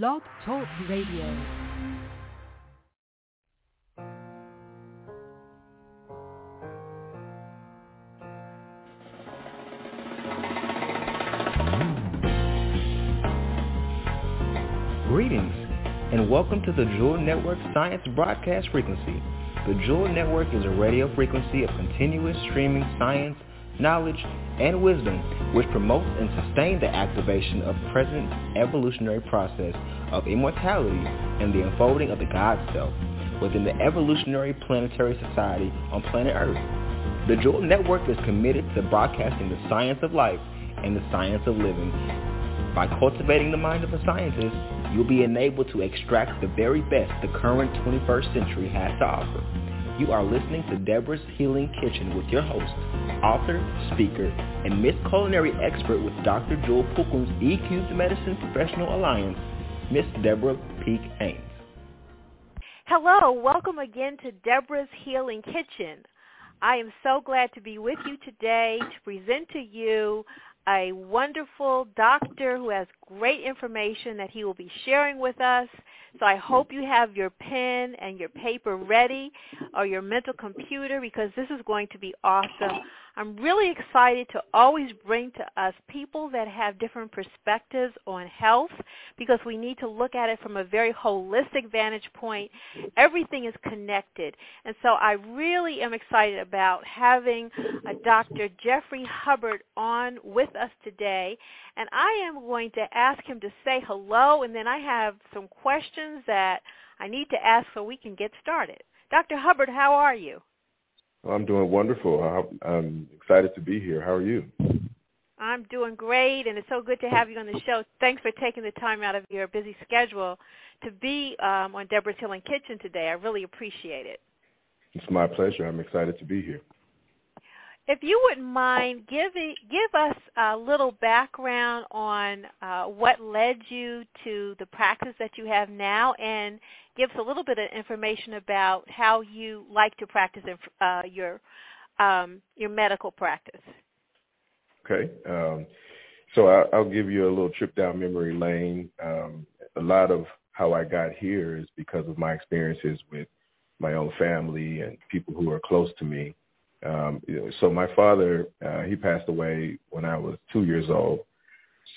Blog Talk Radio. Greetings, and welcome to the Jewel Network Science Broadcast Frequency. The Jewel Network is a radio frequency of continuous streaming science, knowledge, and wisdom which promotes and sustains the activation of present evolutionary process of immortality and the unfolding of the God Self within the evolutionary planetary society on planet Earth. The Jewel Network is committed to broadcasting the science of life and the science of living. By cultivating the mind of a scientist, you'll be enabled to extract the very best the current 21st century has to offer. You are listening to Debra's Healing Kitchen with your host, author, speaker, and Miss Culinary Expert with Dr. Jewel Pookrum's EQ Medicine Professional Alliance, Miss Deborah Peak Haynes. Hello, welcome again to Debra's Healing Kitchen. I am so glad to be with you today to present to you a wonderful doctor who has great information that he will be sharing with us. So I hope you have your pen and your paper ready or your mental computer because this is going to be awesome. I'm really excited to always bring to us people that have different perspectives on health because we need to look at it from a very holistic vantage point. Everything is connected. And so I really am excited about having Dr. Jeffrey Hubbard on with us today. And I am going to ask him to say hello, and then I have some questions that I need to ask so we can get started. Dr. Hubbard, how are you? I'm doing wonderful. I'm excited to be here. How are you? I'm doing great, and it's so good to have you on the show. Thanks for taking the time out of your busy schedule to be um, on Debra's Healing Kitchen today. I really appreciate it. It's my pleasure. I'm excited to be here. If you wouldn't mind giving give us a little background on uh, what led you to the practice that you have now, and give us a little bit of information about how you like to practice uh, your um, your medical practice. Okay, um, so I, will give you a little trip down memory lane. Um, a lot of how I got here is because of my experiences with my own family and people who are close to me. Um, you know, so my father, uh, he passed away when I was two years old.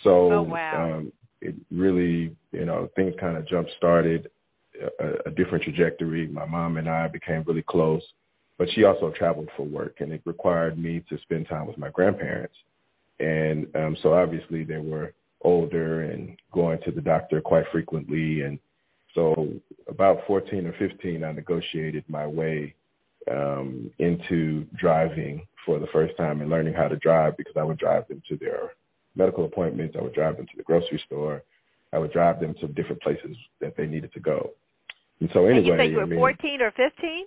So oh, wow. um, it really, you know, things kind of jump started a, a different trajectory. My mom and I became really close, but she also traveled for work, and it required me to spend time with my grandparents. And um, so obviously they were older and going to the doctor quite frequently. And so about 14 or 15, I negotiated my way um, into driving for the first time and learning how to drive because I would drive them to their medical appointments. I would drive them to the grocery store. I would drive them to different places that they needed to go. And so anyway, and you say you were I mean, 14 or 15?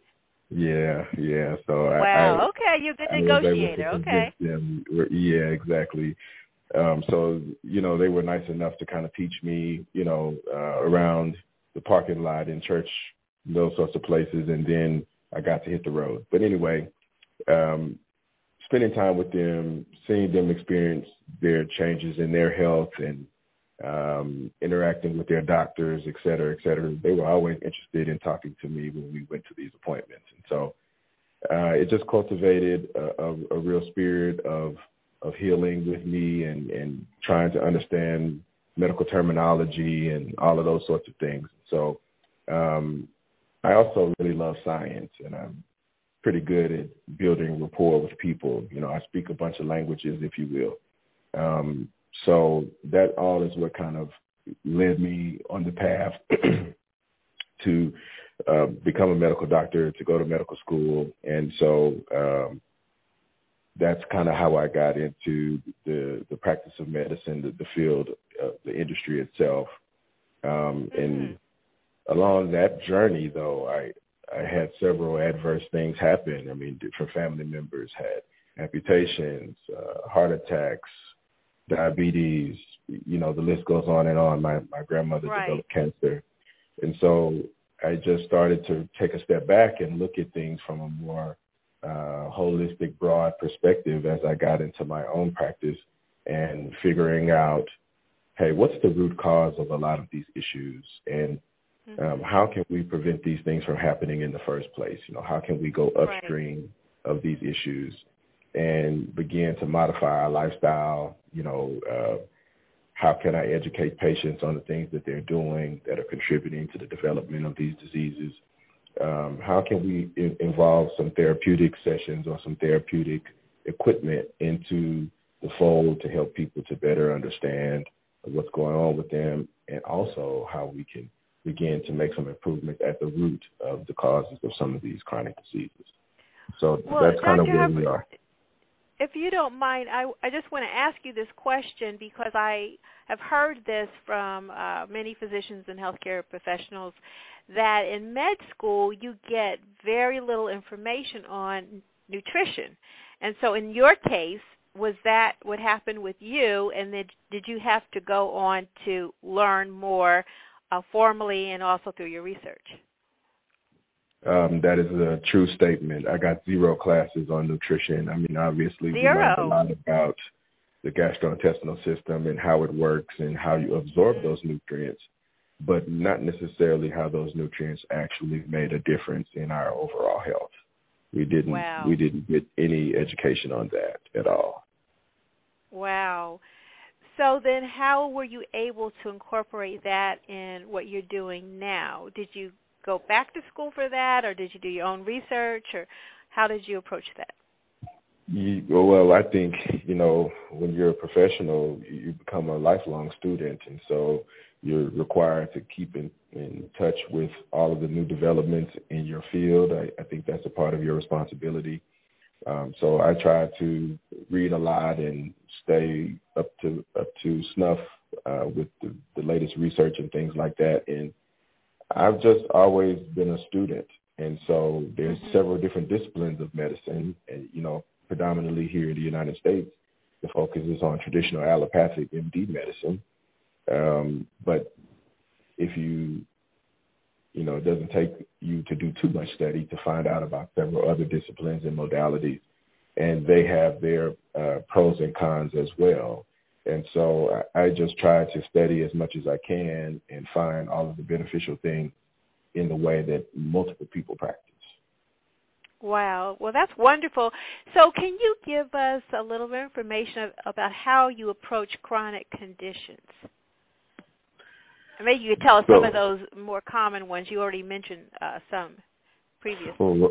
Yeah, yeah. So wow, I, okay, you're a good negotiator. Okay. Them. Yeah, exactly. Um, so you know, they were nice enough to kind of teach me, you know, uh, around the parking lot in church, those sorts of places, and then I got to hit the road. But anyway, um, spending time with them, seeing them experience their changes in their health and um, interacting with their doctors, et cetera, et cetera. They were always interested in talking to me when we went to these appointments. And so uh, it just cultivated a, a, a real spirit of, of healing with me and, and trying to understand medical terminology and all of those sorts of things. So um, I also really love science, and I'm pretty good at building rapport with people. You know, I speak a bunch of languages, if you will. Um, so that all is what kind of led me on the path to uh, become a medical doctor, to go to medical school, and so um, that's kind of how I got into the the practice of medicine, the, the field, uh, the industry itself. Um, and mm-hmm. Along that journey, though, I I had several adverse things happen. I mean, different family members had amputations, uh, heart attacks, diabetes, you know, the list goes on and on. My my grandmother right. developed cancer. And so I just started to take a step back and look at things from a more uh, holistic, broad perspective as I got into my own practice and figuring out hey, what's the root cause of a lot of these issues, and um, mm-hmm. how can we prevent these things from happening in the first place? You know, how can we go upstream right. of these issues and begin to modify our lifestyle? You know, uh, how can I educate patients on the things that they're doing that are contributing to the development of these diseases? Um, how can we in- involve some therapeutic sessions or some therapeutic equipment into the fold to help people to better understand what's going on with them and also how we can begin to make some improvements at the root of the causes of some of these chronic diseases. So well, that's kind Dr. of where we are if you don't mind, I, I just want to ask you this question because I have heard this from uh, many physicians and healthcare professionals that in med school you get very little information on nutrition. And so in your case, was that what happened with you and then did you have to go on to learn more uh, formally and also through your research? Um, that is a true statement. I got zero classes on nutrition. I mean, obviously, zero. we learned a lot about the gastrointestinal system and how it works and how you absorb mm-hmm. those nutrients, but not necessarily how those nutrients actually made a difference in our overall health. We didn't wow. we didn't get any education on that at all. Wow. So then how were you able to incorporate that in what you're doing now? Did you go back to school for that, or did you do your own research, or how did you approach that? You, well, I think you know when you're a professional, you become a lifelong student, and so you're required to keep in, in touch with all of the new developments in your field. I, I think that's a part of your responsibility. Um, so I try to read a lot and stay up to up to snuff uh, with the, the latest research and things like that. And I've just always been a student, and so there's mm-hmm. several different disciplines of medicine, and you know, predominantly here in the United States, the focus is on traditional allopathic MD medicine. Um, but if you, you know, it doesn't take you to do too much study to find out about several other disciplines and modalities, and they have their uh, pros and cons as well. And so I, I just try to study as much as I can and find all of the beneficial things in the way that multiple people practice. Wow. Well, that's wonderful. So can you give us a little bit of information about how you approach chronic conditions? And maybe you could tell us so, some of those more common ones. You already mentioned uh, some previously. Well,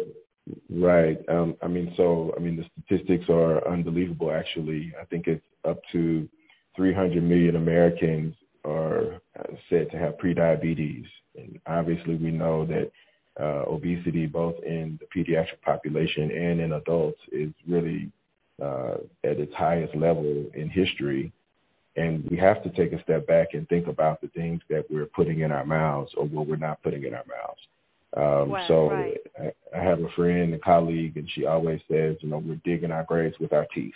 right. Um, I mean, so I mean, the statistics are unbelievable. Actually, I think it's up to 300 million Americans are uh, said to have prediabetes. And obviously we know that uh, obesity, both in the pediatric population and in adults, is really uh, at its highest level in history. And we have to take a step back and think about the things that we're putting in our mouths or what we're not putting in our mouths. Um, wow, so right. I, I have a friend, a colleague, and she always says, you know, we're digging our graves with our teeth.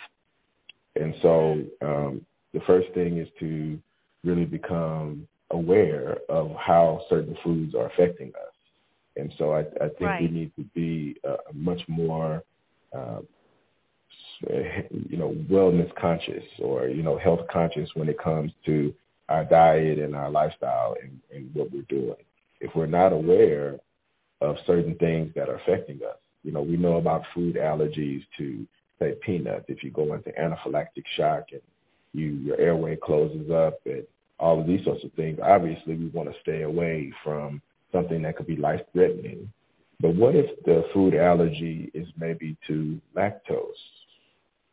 And so um, the first thing is to really become aware of how certain foods are affecting us. And so I, I think right. we need to be uh, much more, uh, Uh, you know, wellness conscious or, you know, health conscious when it comes to our diet and our lifestyle and, and what we're doing. If we're not aware of certain things that are affecting us, you know, we know about food allergies to, say, peanuts. If you go into anaphylactic shock and you your airway closes up and all of these sorts of things. Obviously, we want to stay away from something that could be life threatening. But what if the food allergy is maybe to lactose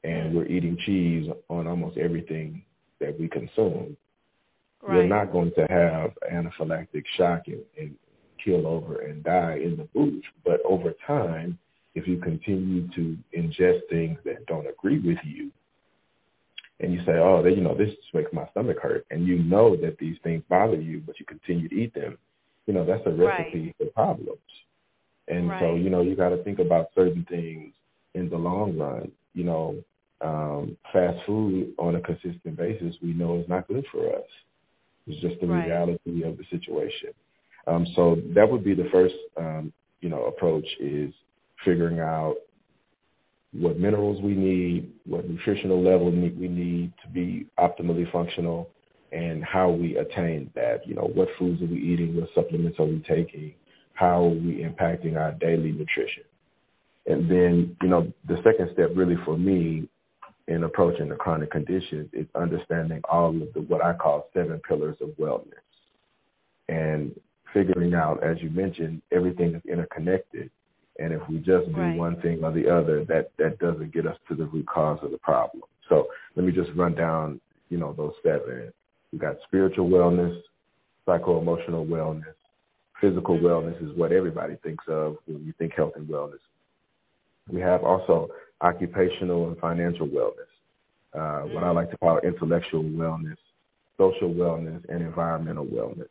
and we're eating cheese on almost everything that we consume? Right. We're not going to have anaphylactic shock and, and kill over and die in the booth. But over time, if you continue to ingest things that don't agree with you, and you say, oh, they, you know, this makes my stomach hurt, and you know that these things bother you, but you continue to eat them, you know, that's a recipe right. for problems. And right. so, you know, you got to think about certain things in the long run. You know, um, fast food on a consistent basis, we know is not good for us. It's just the right. reality of the situation. Um, so that would be the first, um, you know, approach is figuring out what minerals we need, what nutritional level we need to be optimally functional, and how we attain that. You know, what foods are we eating? What supplements are we taking? How are we impacting our daily nutrition? And then, you know, the second step really for me in approaching the chronic conditions is understanding all of the what I call seven pillars of wellness. And figuring out, as you mentioned, everything is interconnected. And if we just do right. one thing or the other, that, that doesn't get us to the root cause of the problem. So let me just run down, you know, those seven. We got spiritual wellness, psycho-emotional wellness, physical mm-hmm. wellness is what everybody thinks of when you think health and wellness. We have also occupational and financial wellness, uh, what I mm-hmm. like to call intellectual wellness, social wellness, and environmental wellness.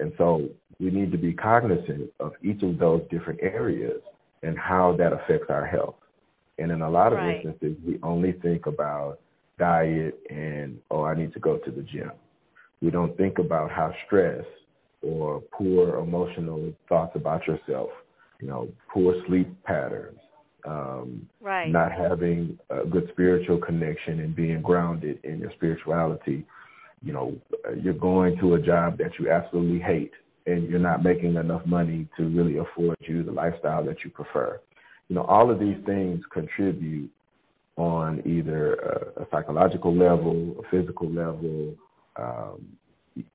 And so we need to be cognizant of each of those different areas and how that affects our health. And in a lot of right. instances, we only think about diet and, oh, I need to go to the gym. We don't think about how stress or poor emotional thoughts about yourself, you know, poor sleep patterns, um, right. not having a good spiritual connection and being grounded in your spirituality. You know, you're going to a job that you absolutely hate and you're not making enough money to really afford you the lifestyle that you prefer. You know, all of these things contribute on either a, a psychological level, a physical level, um,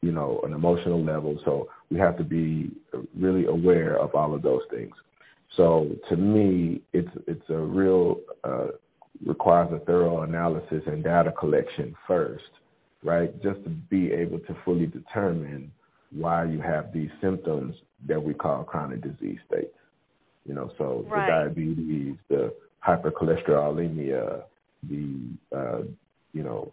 you know, an emotional level. So we have to be really aware of all of those things. So to me, it's it's a real uh, requires a thorough analysis and data collection first, right? Just to be able to fully determine why you have these symptoms that we call chronic disease states. You know, so right. the diabetes, the hypercholesterolemia, the uh, you know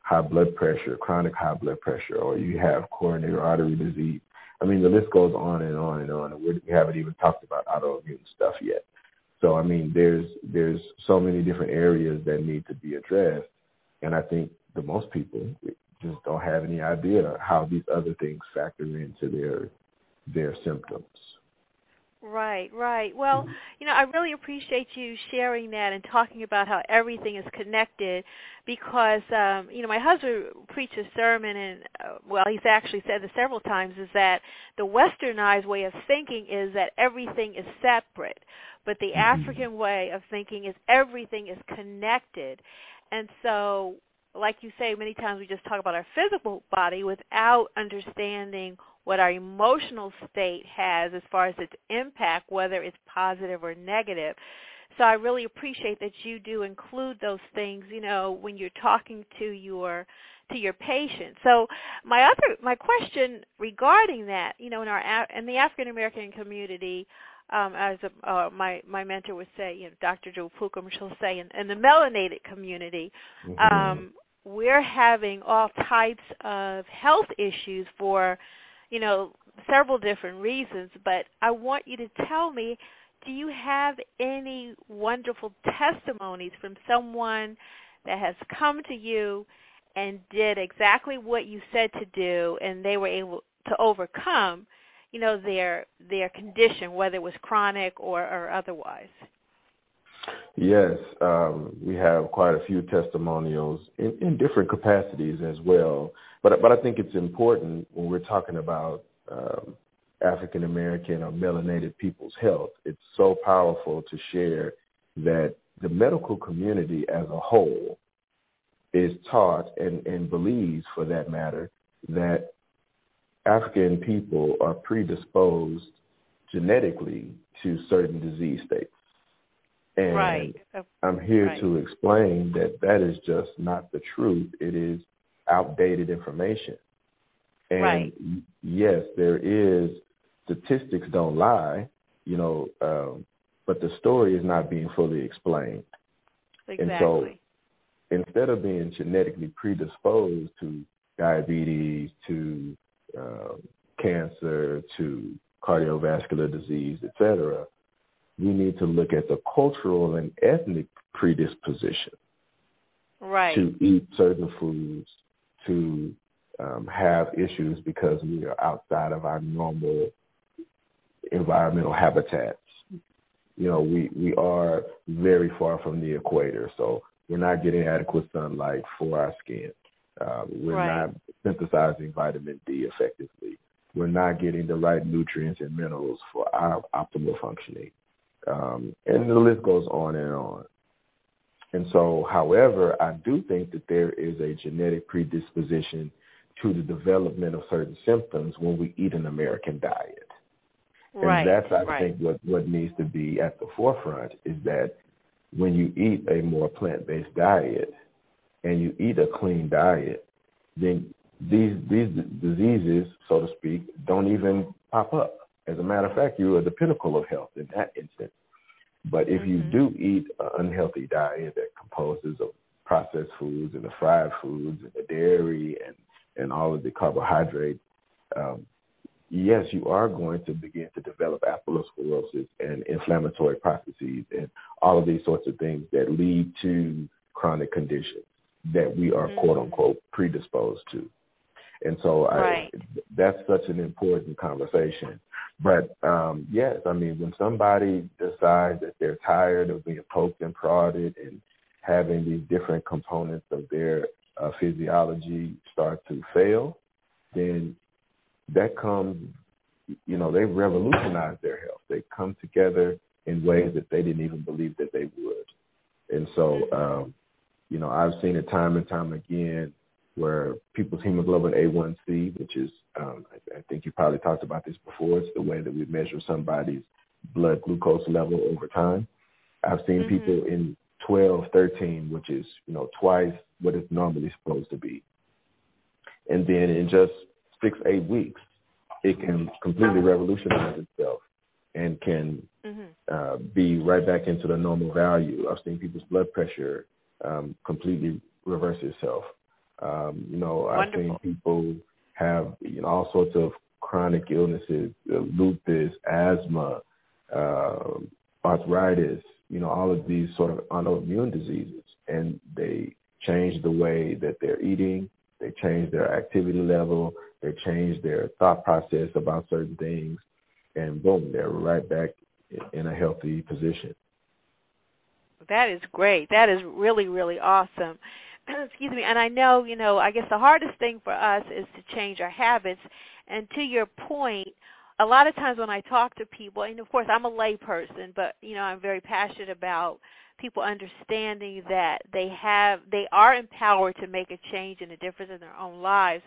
high blood pressure, chronic high blood pressure, or you have coronary artery disease. I mean, the list goes on and on and on, and we haven't even talked about autoimmune stuff yet. So, I mean, there's there's so many different areas that need to be addressed, and I think the most people just don't have any idea how these other things factor into their their symptoms. Right, right. Well, you know, I really appreciate you sharing that and talking about how everything is connected because um, you know, my husband preached a sermon and uh, well, he's actually said this several times is that the westernized way of thinking is that everything is separate, but the mm-hmm. African way of thinking is everything is connected. And so like you say, many times we just talk about our physical body without understanding what our emotional state has as far as its impact, whether it's positive or negative. So I really appreciate that you do include those things, you know, when you're talking to your to your patient. So my other my question regarding that, you know, in our in the African American community, um, as a, uh, my my mentor would say, you know, Dr. Jewel Pookrum, she'll say, in, in the melanated community, mm-hmm. um, we're having all types of health issues for, you know, several different reasons. But I want you to tell me, do you have any wonderful testimonies from someone that has come to you and did exactly what you said to do, and they were able to overcome, you know, their their condition, whether it was chronic or, or otherwise? Yes, um, we have quite a few testimonials in, in, different capacities as well. But but I think it's important when we're talking about um, African American or melanated people's health. It's so powerful to share that the medical community as a whole is taught and, and believes, for that matter, that African people are predisposed genetically to certain disease states. And right. I'm here right. to explain that that is just not the truth. It is outdated information. And right. yes, there is statistics don't lie, you know, um, but the story is not being fully explained. Exactly. And so instead of being genetically predisposed to diabetes, to uh, cancer, to cardiovascular disease, et cetera, we need to look at the cultural and ethnic predisposition right. to eat certain foods, to um, have issues because we are outside of our normal environmental habitats. You know, we, we are very far from the equator, so we're not getting adequate sunlight for our skin. Uh, we're right. not synthesizing vitamin D effectively. We're not getting the right nutrients and minerals for our optimal functioning. Um, and the list goes on and on. And so, however, I do think that there is a genetic predisposition to the development of certain symptoms when we eat an American diet. Right. And that's, I right. think, what, what needs to be at the forefront is that when you eat a more plant-based diet and you eat a clean diet, then these these diseases, so to speak, don't even pop up. As a matter of fact, you are the pinnacle of health in that instance. But if you Mhm. do eat an unhealthy diet that composes of processed foods and the fried foods and the dairy and, and all of the carbohydrates, um, yes, you are going to begin to develop atherosclerosis and inflammatory processes and all of these sorts of things that lead to chronic conditions that we are Mhm. quote unquote predisposed to. And so Right. I, that's such an important conversation. But um, yes, I mean, when somebody decides that they're tired of being poked and prodded and having these different components of their uh, physiology start to fail, then that comes, you know, they revolutionize their health. They come together in ways that they didn't even believe that they would. And so, um, you know, I've seen it time and time again where people's hemoglobin A1C, which is, um, I, I think you probably talked about this before, it's the way that we measure somebody's blood glucose level over time. I've seen Mhm. people in 12, 13, which is, you know, twice what it's normally supposed to be. And then in just six, eight weeks, it can completely revolutionize itself and can Mhm. uh, be right back into the normal value. I've seen people's blood pressure um, completely reverse itself. Um, you know, I've seen people have you know all sorts of chronic illnesses, uh, lupus, asthma, uh, arthritis. You know, all of these sort of autoimmune diseases, and they change the way that they're eating. They change their activity level. They change their thought process about certain things, and boom, they're right back in a healthy position. That is great. That is really, really awesome. Excuse me. And I know, you know, I guess the hardest thing for us is to change our habits. And to your point, a lot of times when I talk to people, and of course I'm a layperson, but you know I'm very passionate about people understanding that they have, they are empowered to make a change and a difference in their own lives.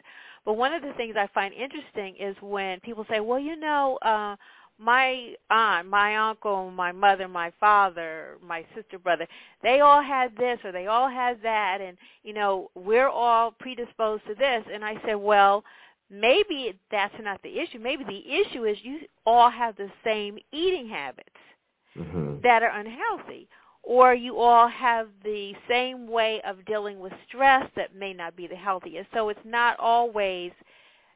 But one of the things I find interesting is when people say, well, you know, uh, my aunt, my uncle, my mother, my father, my sister, brother, they all had this or they all had that and you know, we're all predisposed to this and I said, well, maybe that's not the issue. Maybe the issue is you all have the same eating habits Mm-hmm. that are unhealthy or you all have the same way of dealing with stress that may not be the healthiest. So it's not always,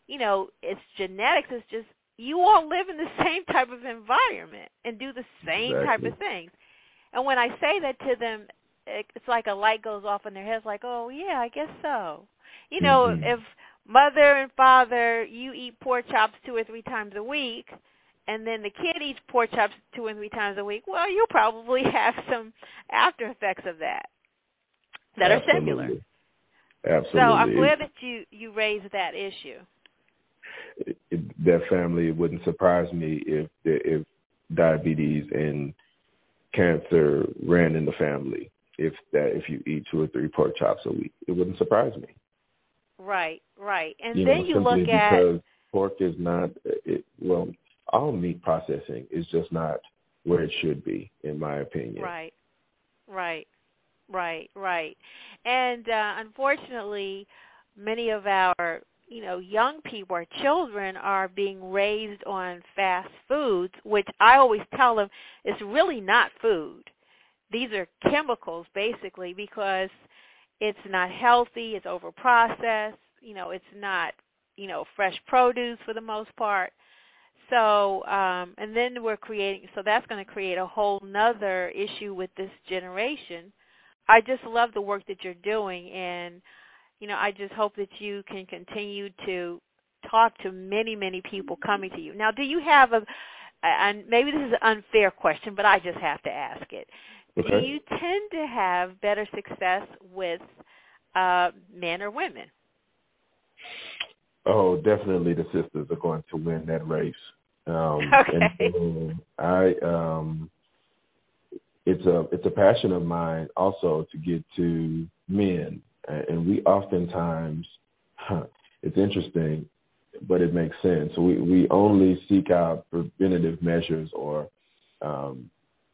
you know, it's genetics, it's just you all live in the same type of environment and do the same type of things. And when I say that to them, it- it's like a light goes off in their heads, like, oh yeah, I guess so. You know, Mhm. if mother and father, you eat pork chops two or three times a week, and then the kid eats pork chops two or three times a week, well, you'll probably have some after effects of that that are similar. Absolutely. Absolutely. So I'm glad that you you raised that issue. it, it, that family it wouldn't surprise me if if diabetes and cancer ran in the family. If that if you eat two or three pork chops a week, it wouldn't surprise me. Right, right. And you then know, you look at because pork is not it, well, all meat processing is just not where it should be, in my opinion. Right, right, right, right. And uh, unfortunately, many of our you know young people, our children, are being raised on fast foods, which I always tell them is really not food. These are chemicals, basically, because it's not healthy. It's overprocessed. You know, it's not you know fresh produce for the most part. So, um, and then we're creating, so that's going to create a whole nother issue with this generation. I just love the work that you're doing, and you know, I just hope that you can continue to talk to many, many people coming to you. Now, do you have a, and maybe this is an unfair question, but I just have to ask it. Do you tend to have better success with uh, men or women? Oh, definitely the sisters are going to win that race. Um, okay. And I, um, it's a it's a passion of mine also to get to men, and we oftentimes, huh, it's interesting, but it makes sense. We we only seek out preventative measures or um,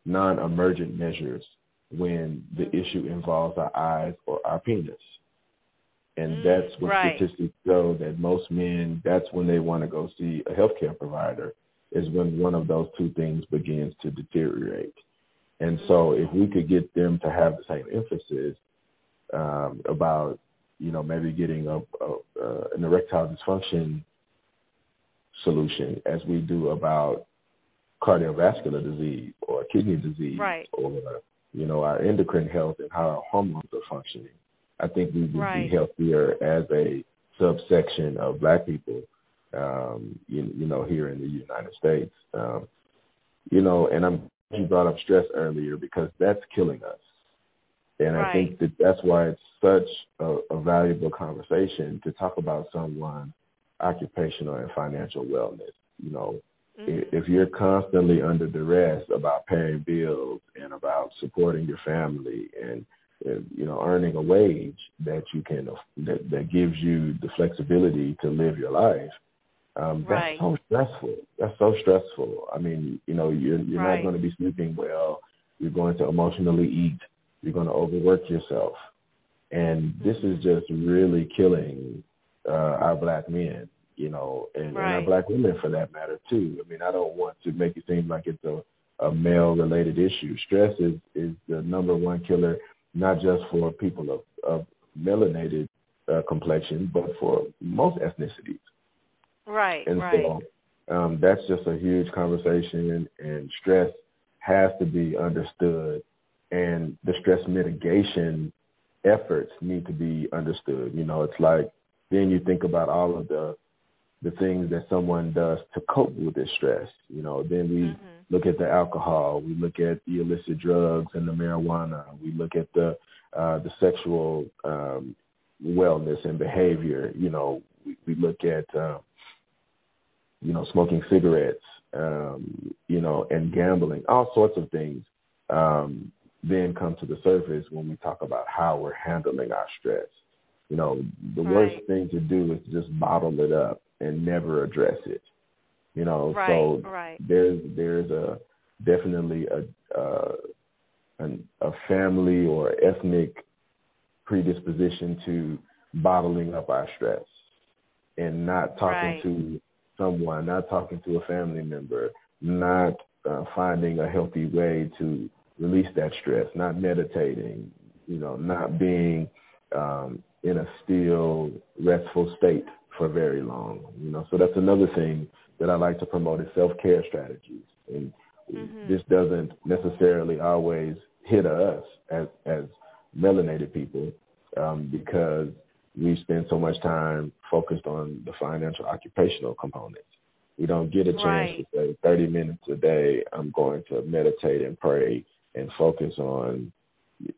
non-emergent measures when the issue involves our eyes or our penis. And Mm, that's what right. statistics show that most men, that's when they want to go see a healthcare provider, is when one of those two things begins to deteriorate. And so if we could get them to have the same emphasis um, about, you know, maybe getting a, a, uh, an erectile dysfunction solution as we do about cardiovascular disease or kidney disease Right. or, you know, our endocrine health and how our hormones are functioning, I think we would Right. be healthier as a subsection of black people, um, you, you know, here in the United States. Um, you know, and I'm you brought up stress earlier because that's killing us. And I think that that's why it's such a, a valuable conversation to talk about someone's occupational and financial wellness. You know, Mhm. if you're constantly under duress about paying bills and about supporting your family and you know earning a wage that you can that that gives you the flexibility to live your life um Right. that's so stressful. That's so stressful. I mean you know you're you're Right. not going to be sleeping well. You're going to emotionally eat. You're going to overwork yourself. And this is just really killing uh our black men you know and, and our black women for that matter too. I mean i don't want to make it seem like it's a a male related issue. Stress is is the number one killer not just for people of of melanated uh, complexion but for most ethnicities Right. and right. so um, that's just a huge conversation, and, and stress has to be understood, and the stress mitigation efforts need to be understood. You know, it's like then you think about all of the the things that someone does to cope with this stress. You know, then we Mhm. look at the alcohol, we look at the illicit drugs and the marijuana, we look at the uh, the sexual um, wellness and behavior. You know, we, we look at um, you know, smoking cigarettes, um, you know, and gambling, all sorts of things, um, then come to the surface when we talk about how we're handling our stress. You know, the worst thing to do is just bottle it up and never address it. You know, Right. so right. there's there's a definitely a uh, an, a family or ethnic predisposition to bottling up our stress and not talking Right. to someone, not talking to a family member, not uh, finding a healthy way to release that stress, not meditating, you know, not being um, in a still, restful state for very long. You know, so that's another thing that I like to promote is self-care strategies. And Mhm. this doesn't necessarily always hit us as as melanated people um, because we spend so much time focused on the financial occupational components. We don't get a chance Right. to say 30 minutes a day, I'm going to meditate and pray and focus on,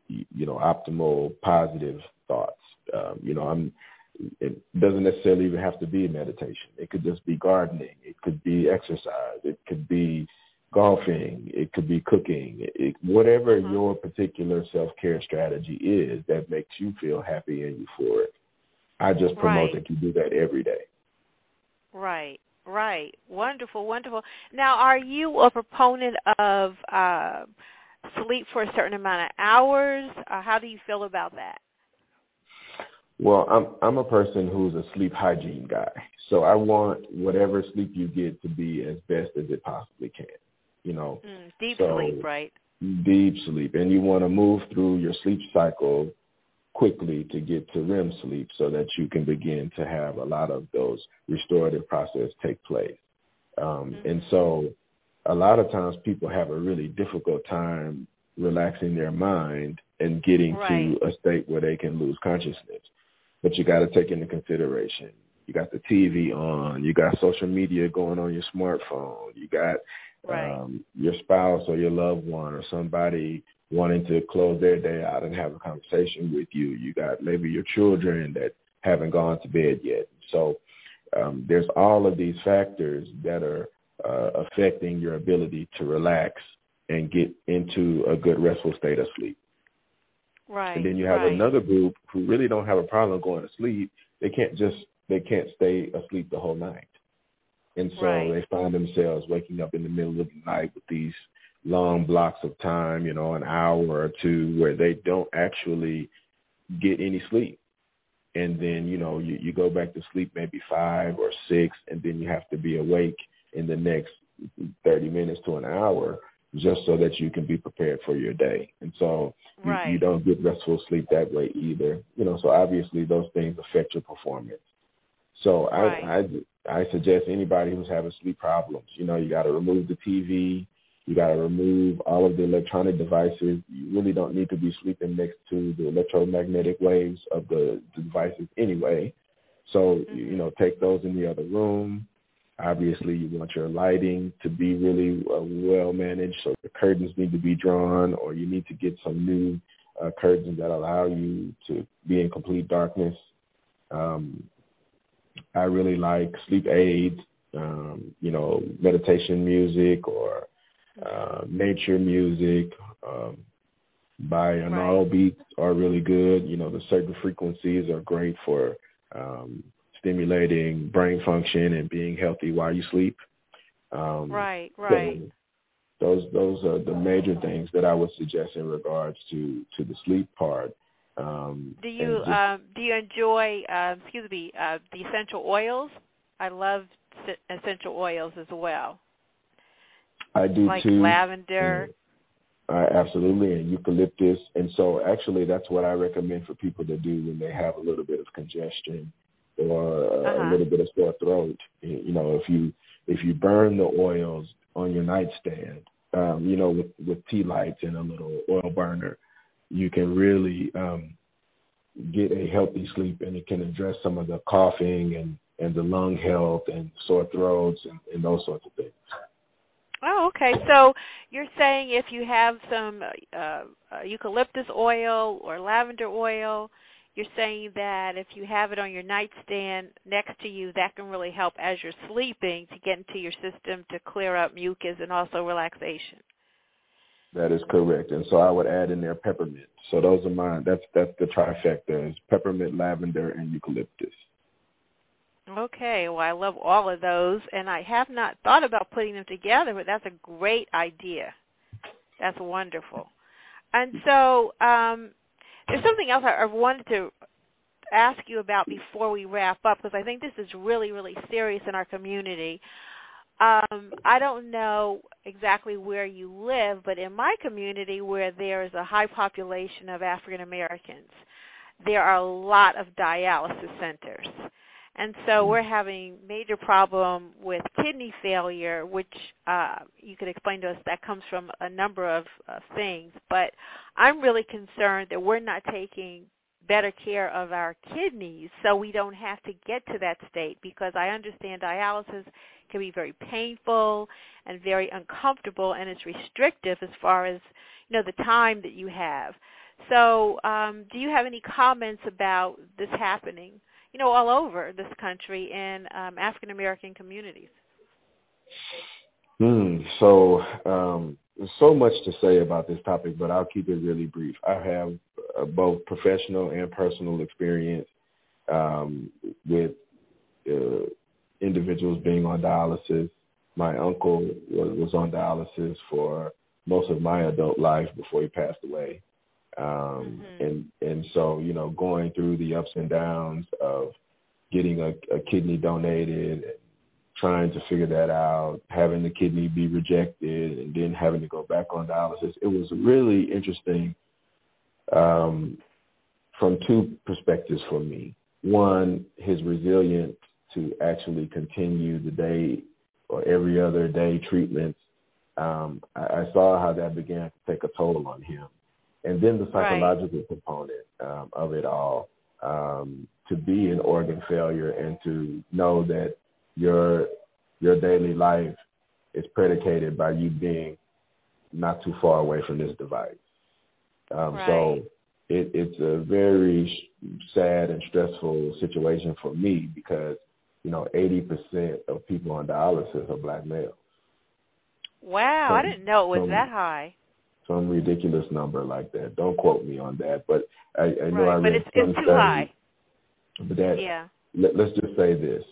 you know, optimal positive thoughts. Um, you know, I'm, it doesn't necessarily even have to be meditation. It could just be gardening. It could be exercise. It could be golfing. It could be cooking. It, whatever Mhm. your particular self-care strategy is that makes you feel happy and euphoric. I just promote Right. that you do that every day. Right, right. Wonderful, wonderful. Now, are you a proponent of uh, sleep for a certain amount of hours? Uh, how do you feel about that? Well, I'm I'm a person who's a sleep hygiene guy. So I want whatever sleep you get to be as best as it possibly can. You know, Mm, deep So- sleep, right? deep sleep and you want to move through your sleep cycle quickly to get to REM sleep so that you can begin to have a lot of those restorative process take place. Um, And so a lot of times people have a really difficult time relaxing their mind and getting Right. to a state where they can lose consciousness. But you got to take into consideration you got the TV on, you got social media going on your smartphone, you got Right. um, your spouse or your loved one or somebody wanting to close their day out and have a conversation with you. You got maybe your children that haven't gone to bed yet. So um, there's all of these factors that are uh, affecting your ability to relax and get into a good restful state of sleep. Right. And then you have right. another group who really don't have a problem going to sleep. They can't just they can't stay asleep the whole night. And so right. they find themselves waking up in the middle of the night with these long blocks of time, you know, an hour or two where they don't actually get any sleep. And then, you know, you, you go back to sleep maybe five or six and then you have to be awake in the next 30 minutes to an hour just so that you can be prepared for your day. And so you, right. you don't get restful sleep that way either. You know, so obviously those things affect your performance. So right. I, I I suggest anybody who's having sleep problems, you know, you got to remove the TV, you got to remove all of the electronic devices. You really don't need to be sleeping next to the electromagnetic waves of the, the devices anyway. So mm-hmm. you know, take those in the other room. Obviously, you want your lighting to be really uh, well managed, so the curtains need to be drawn, or you need to get some new uh, curtains that allow you to be in complete darkness. Um, I really like sleep aids, um, you know, meditation music or uh, nature music. Um, binaural right. beats are really good. You know, the certain frequencies are great for um, stimulating brain function and being healthy while you sleep. Um, right, right. So those those are the major things that I would suggest in regards to to the sleep part. Um, do you just, um, do you enjoy uh, excuse me uh, the essential oils? I love essential oils as well. I do like too. lavender. Uh, absolutely, and eucalyptus. And so, actually, that's what I recommend for people to do when they have a little bit of congestion or uh, uh-huh. a little bit of sore throat. You know, if you if you burn the oils on your nightstand, um, you know, with with tea lights and a little oil burner, you can really um, get a healthy sleep, and it can address some of the coughing and and the lung health and sore throats and, and those sorts of things. Oh, okay. So you're saying if you have some uh, uh, eucalyptus oil or lavender oil, you're saying that if you have it on your nightstand next to you, that can really help as you're sleeping to get into your system to clear up mucus and also relaxation. That is correct. And so I would add in there peppermint. So those are mine. That's that's the trifecta is peppermint, lavender, and eucalyptus. Okay, well I love all of those and I have not thought about putting them together, but that's a great idea. That's wonderful. And so um, there's something else I, I wanted to ask you about before we wrap up because I think this is really, really serious in our community. Um, I don't know exactly where you live, but in my community where there is a high population of African Americans, there are a lot of dialysis centers. And so we're having major problem with kidney failure, which uh, you could explain to us that comes from a number of uh, things. But I'm really concerned that we're not taking better care of our kidneys so we don't have to get to that state because I understand dialysis can be very painful and very uncomfortable and it's restrictive as far as you know the time that you have. So um, do you have any comments about this happening? You know, all over this country in um, African American communities. Hmm. So um, so much to say about this topic, but I'll keep it really brief. I have uh, both professional and personal experience um, with uh, individuals being on dialysis. My uncle was, was on dialysis for most of my adult life before he passed away. Um, mm-hmm. and, and so, you know, going through the ups and downs of getting a, a kidney donated, trying to figure that out, having the kidney be rejected, and then having to go back on dialysis. It was really interesting um, from two perspectives for me. One, his resilience to actually continue the day or every other day treatments. Um, I, I saw how that began to take a toll on him and then the psychological right. component um, of it all. Um, to be an organ failure and to know that your your daily life is predicated by you being not too far away from this device. Um, right. So it, it's a very sad and stressful situation for me because you know 80% of people on dialysis are black males. Wow, some, I didn't know it was some, that high. Some ridiculous number like that. Don't quote me on that, but I, I know right, I read but it's, it's too high. But that yeah. let, let's just say this: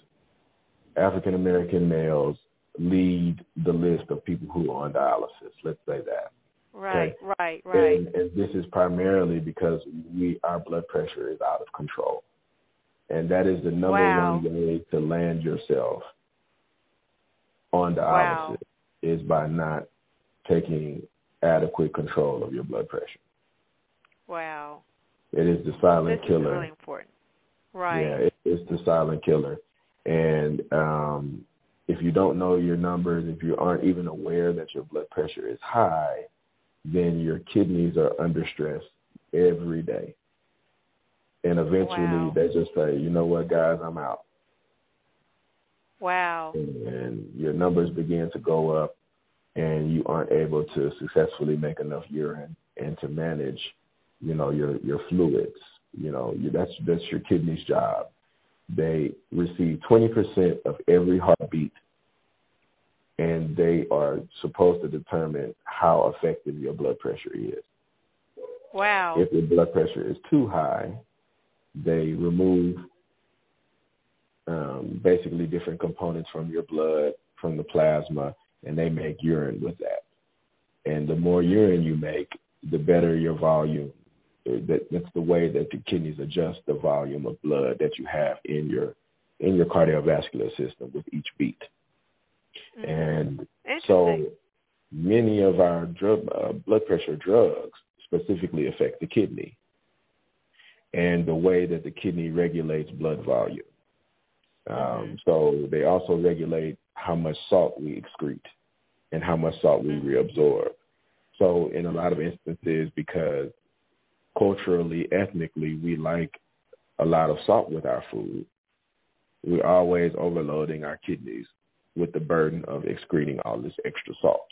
African American males lead the list of people who are on dialysis. Let's say that. Right, okay? right, right. And, and this is primarily because we our blood pressure is out of control, and that is the number wow. one way to land yourself on dialysis wow. is by not taking adequate control of your blood pressure. Wow. It is the silent this killer. Is really important. Right. Yeah, it, it's the silent killer. And um, if you don't know your numbers, if you aren't even aware that your blood pressure is high, then your kidneys are under stress every day. And eventually wow. they just say, you know what, guys, I'm out. Wow. And, and your numbers begin to go up and you aren't able to successfully make enough urine and to manage, you know, your, your fluids. You know, you, that's, that's your kidney's job. They receive 20% of every heartbeat and they are supposed to determine how effective your blood pressure is. Wow. If your blood pressure is too high, they remove um, basically different components from your blood, from the plasma, and they make urine with that. And the more urine you make, the better your volume. That, that's the way that the kidneys adjust the volume of blood that you have in your in your cardiovascular system with each beat. Mm-hmm. And so many of our drug, uh, blood pressure drugs specifically affect the kidney and the way that the kidney regulates blood volume. Um, mm-hmm. So they also regulate how much salt we excrete and how much salt we mm-hmm. reabsorb. So in a lot of instances, because culturally, ethnically, we like a lot of salt with our food, we're always overloading our kidneys with the burden of excreting all this extra salt.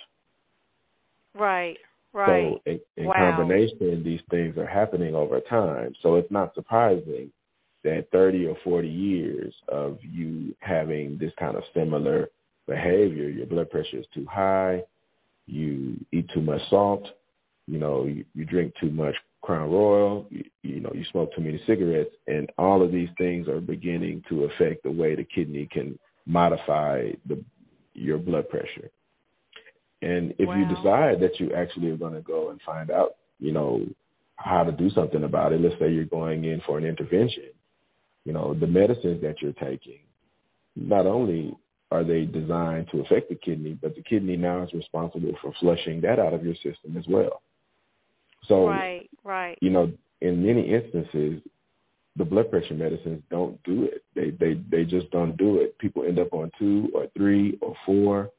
Right, right. So in, in wow. combination, these things are happening over time. So it's not surprising that 30 or 40 years of you having this kind of similar behavior, your blood pressure is too high, you eat too much salt, you know, you, you drink too much Crown Royal, you, you know, you smoke too many cigarettes, and all of these things are beginning to affect the way the kidney can modify the your blood pressure. And if wow. you decide that you actually are going to go and find out, you know, how to do something about it, let's say you're going in for an intervention, you know, the medicines that you're taking, not only are they designed to affect the kidney, but the kidney now is responsible for flushing that out of your system as well. So, right, right. you know, in many instances, the blood pressure medicines don't do it. They they they just don't do it. People end up on two or three or four,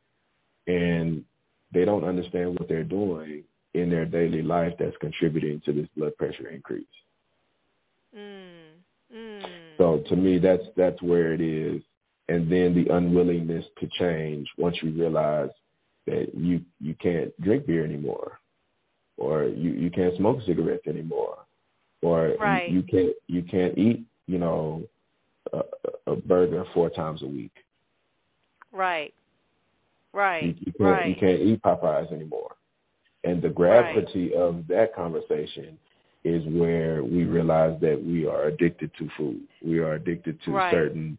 and they don't understand what they're doing in their daily life that's contributing to this blood pressure increase. Mm, mm. So to me, that's that's where it is, and then the unwillingness to change once you realize that you you can't drink beer anymore, or you you can't smoke cigarettes anymore, or right. you, you can't you can't eat you know a, a burger four times a week. Right. Right. You, you can't right. you can't eat Popeyes anymore. And the gravity right. of that conversation is where we realize that we are addicted to food. We are addicted to right. certain,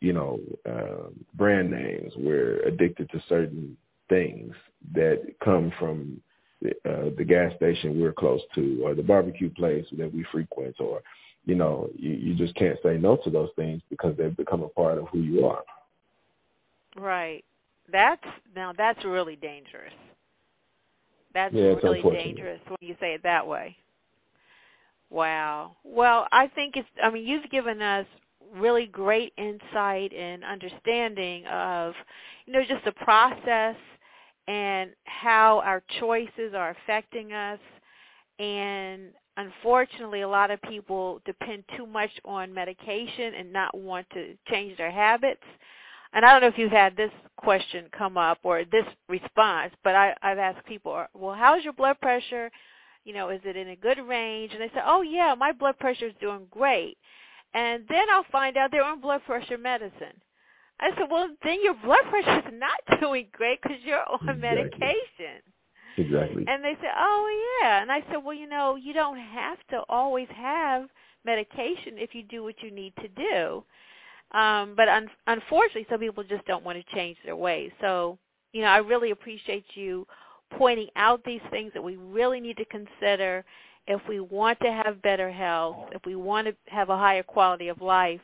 you know, uh, brand names. We're addicted to certain things that come from the, uh, the gas station we're close to, or the barbecue place that we frequent, or you know, you, you just can't say no to those things because they've become a part of who you are. Right. That's now that's really dangerous. That's yeah, really dangerous when you say it that way. Wow. Well, I think it's I mean, you've given us really great insight and understanding of you know just the process and how our choices are affecting us and unfortunately a lot of people depend too much on medication and not want to change their habits and I don't know if you've had this question come up or this response, but I, I've asked people, well, how's your blood pressure? you know, is it in a good range? And they say, oh yeah, my blood pressure is doing great. And then I'll find out they're on blood pressure medicine. I said, well, then your blood pressure is not doing great because you're on Exactly. medication. Exactly. And they said, oh yeah. And I said, well, you know, you don't have to always have medication if you do what you need to do. Um, but un- unfortunately, some people just don't want to change their ways. So, you know, I really appreciate you pointing out these things that we really need to consider if we want to have better health, if we want to have a higher quality of life.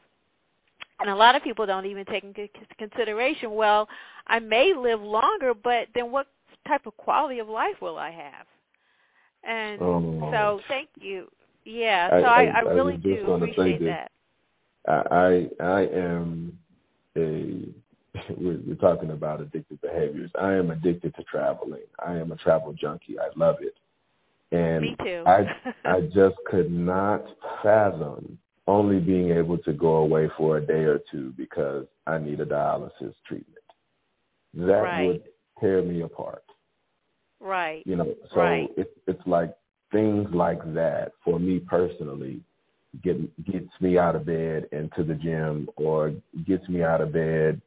And a lot of people don't even take into consideration, well, I may live longer, but then what type of quality of life will I have? And Um, so thank you. Yeah, so I, I- I I really just do appreciate that. I I I am a we're, we're talking about addictive behaviors. I am addicted to traveling. I am a travel junkie. I love it, and Me too. I I just could not fathom only being able to go away for a day or two because I need a dialysis treatment. That Right. would tear me apart. right. You know, so Right. it's it's like things like that for me personally get gets me out of bed and to the gym or gets me out of bed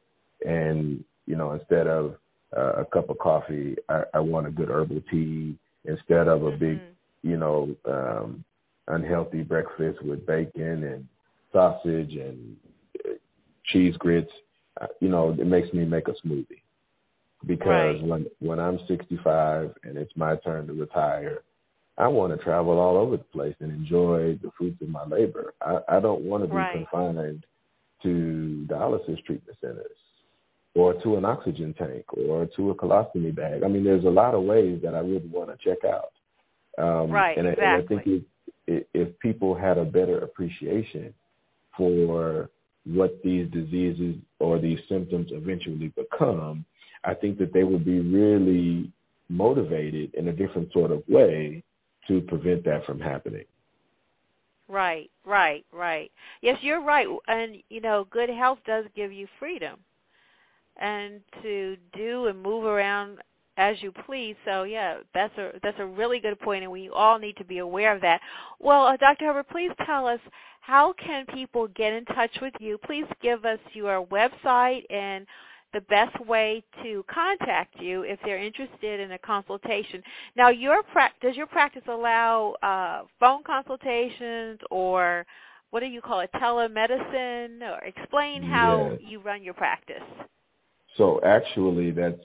and you know instead of uh, a cup of coffee I, I want a good herbal tea instead of a big Mhm. you know um unhealthy breakfast with bacon and sausage and uh, cheese grits uh, you know it makes me make a smoothie because Right. when when I'm 65 and it's my turn to retire I want to travel all over the place and enjoy the fruits of my labor. I, I don't want to be Right. confined to dialysis treatment centers or to an oxygen tank or to a colostomy bag. I mean, there's a lot of ways that I really want to check out. Um, Right, and, I- and I think if, if people had a better appreciation for what these diseases or these symptoms eventually become, I think that they would be really motivated in a different sort of way to prevent that from happening. Right, right, right. Yes, you're right. And you know, good health does give you freedom and to do and move around as you please. So yeah, that's a that's a really good point, and we all need to be aware of that. Well, uh, Dr. Hubbard, please tell us how can people get in touch with you? Please give us your website and the best way to contact you if they're interested in a consultation. Now, your pra- does your practice allow uh, phone consultations or what do you call it, telemedicine? Or explain how you run your practice. So actually, that's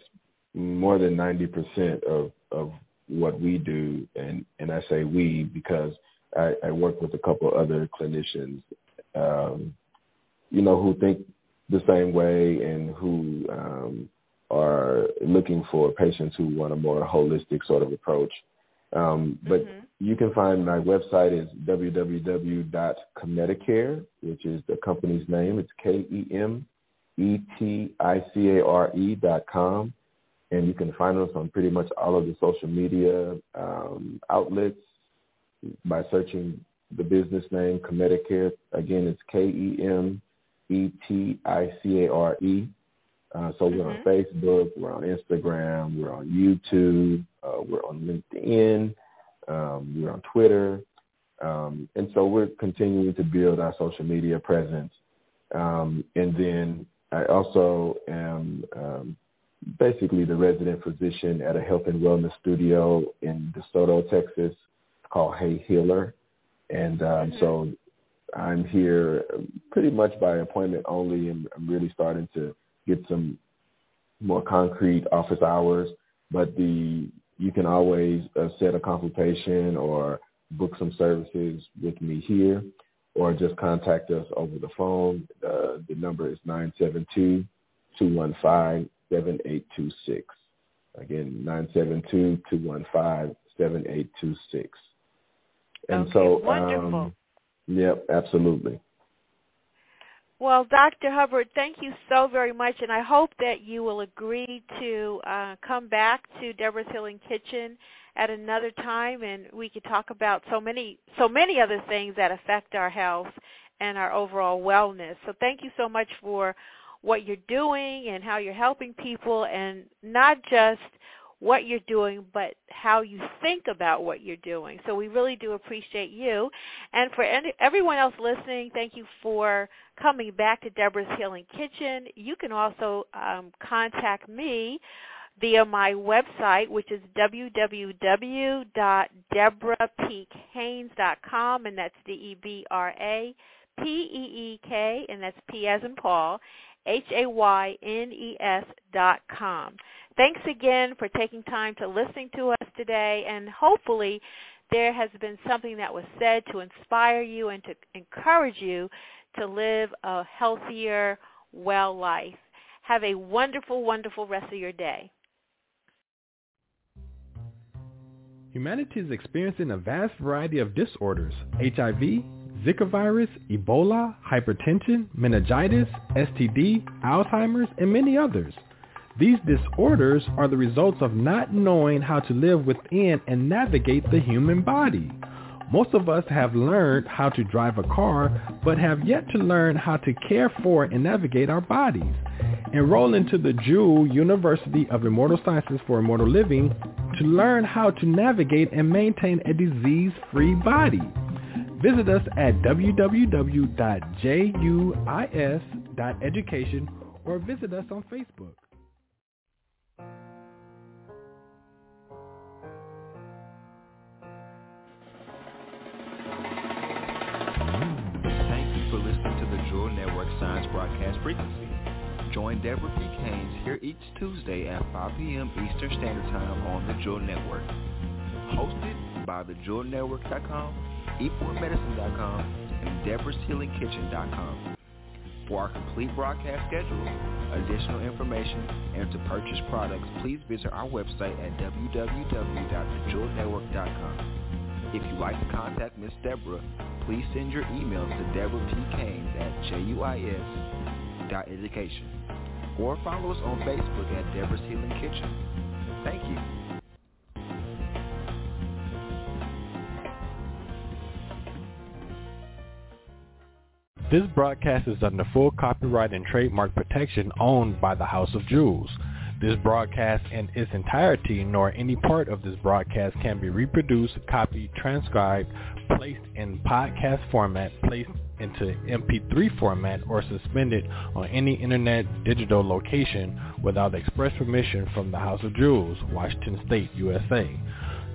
more than 90% of, of what we do. And, and I say we because I, I work with a couple other clinicians, um, you know, who think the same way and who um, are looking for patients who want a more holistic sort of approach. Um, but Mhm. you can find my website is www.kemeticare, which is the company's name. It's K E M E T I C A R E dot com, and you can find us on pretty much all of the social media um, outlets by searching the business name Kemeticare. Again, it's K E M E T I C A R E. Uh, so we're on Mhm. Facebook, we're on Instagram, we're on YouTube, uh, we're on LinkedIn, um, we're on Twitter, um, and so we're continuing to build our social media presence. Um, and then I also am um, basically the resident physician at a health and wellness studio in DeSoto, Texas, called Hey Healer, and um, Mhm. so I'm here pretty much by appointment only, and I'm really starting to get some more concrete office hours. But the you can always uh, set a consultation or book some services with me here, or just contact us over the phone. Uh, the number is nine seven two two one five seven eight two six. Again, nine seven two two one five seven eight two six. And Okay, so, wonderful. um, yep, absolutely. Well, Dr. Hubbard, thank you so very much, and I hope that you will agree to uh, come back to Debra's Healing Kitchen at another time, and we could talk about so many, so many other things that affect our health and our overall wellness. So, thank you so much for what you're doing and how you're helping people, and not just what you're doing, but how you think about what you're doing. So we really do appreciate you. And for any, everyone else listening, thank you for coming back to Debra's Healing Kitchen. You can also um, contact me via my website, which is www.debrapeekhaynes.com, and that's D-E-B-R-A P-E-E-K, and that's P as in Paul, H-A-Y-N-E-S dot com. Thanks again for taking time to listening to us today, and hopefully there has been something that was said to inspire you and to encourage you to live a healthier, well life. Have a wonderful, wonderful rest of your day. Humanity is experiencing a vast variety of disorders, HIV, Zika virus, Ebola, hypertension, meningitis, STD, Alzheimer's, and many others. These disorders are the results of not knowing how to live within and navigate the human body. Most of us have learned how to drive a car, but have yet to learn how to care for and navigate our bodies. Enroll into the Jewel University of Immortal Sciences for Immortal Living to learn how to navigate and maintain a disease-free body. Visit us at www.juis.education or visit us on Facebook. Thank you for listening to the Jewel Network Science Broadcast Frequency. Join Deborah P. Haynes here each Tuesday at 5 p.m. Eastern Standard Time on the Jewel Network. Hosted by thejewelnetwork.com e4medicine.com, and debrashealingkitchen.com. For our complete broadcast schedule, additional information, and to purchase products, please visit our website at www.thejewelnetwork.com. If you'd like to contact Miss Debra, please send your emails to debrapeekhaynes at juis.education or follow us on Facebook at Debra's Healing Kitchen. Thank you. This broadcast is under full copyright and trademark protection owned by the House of Jewels. This broadcast in its entirety nor any part of this broadcast can be reproduced, copied, transcribed, placed in podcast format, placed into MP3 format, or suspended on any internet digital location without express permission from the House of Jewels, Washington State, USA.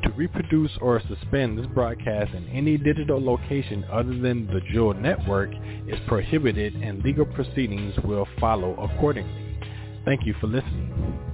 To reproduce or suspend this broadcast in any digital location other than the Jewel Network is prohibited and legal proceedings will follow accordingly. Thank you for listening.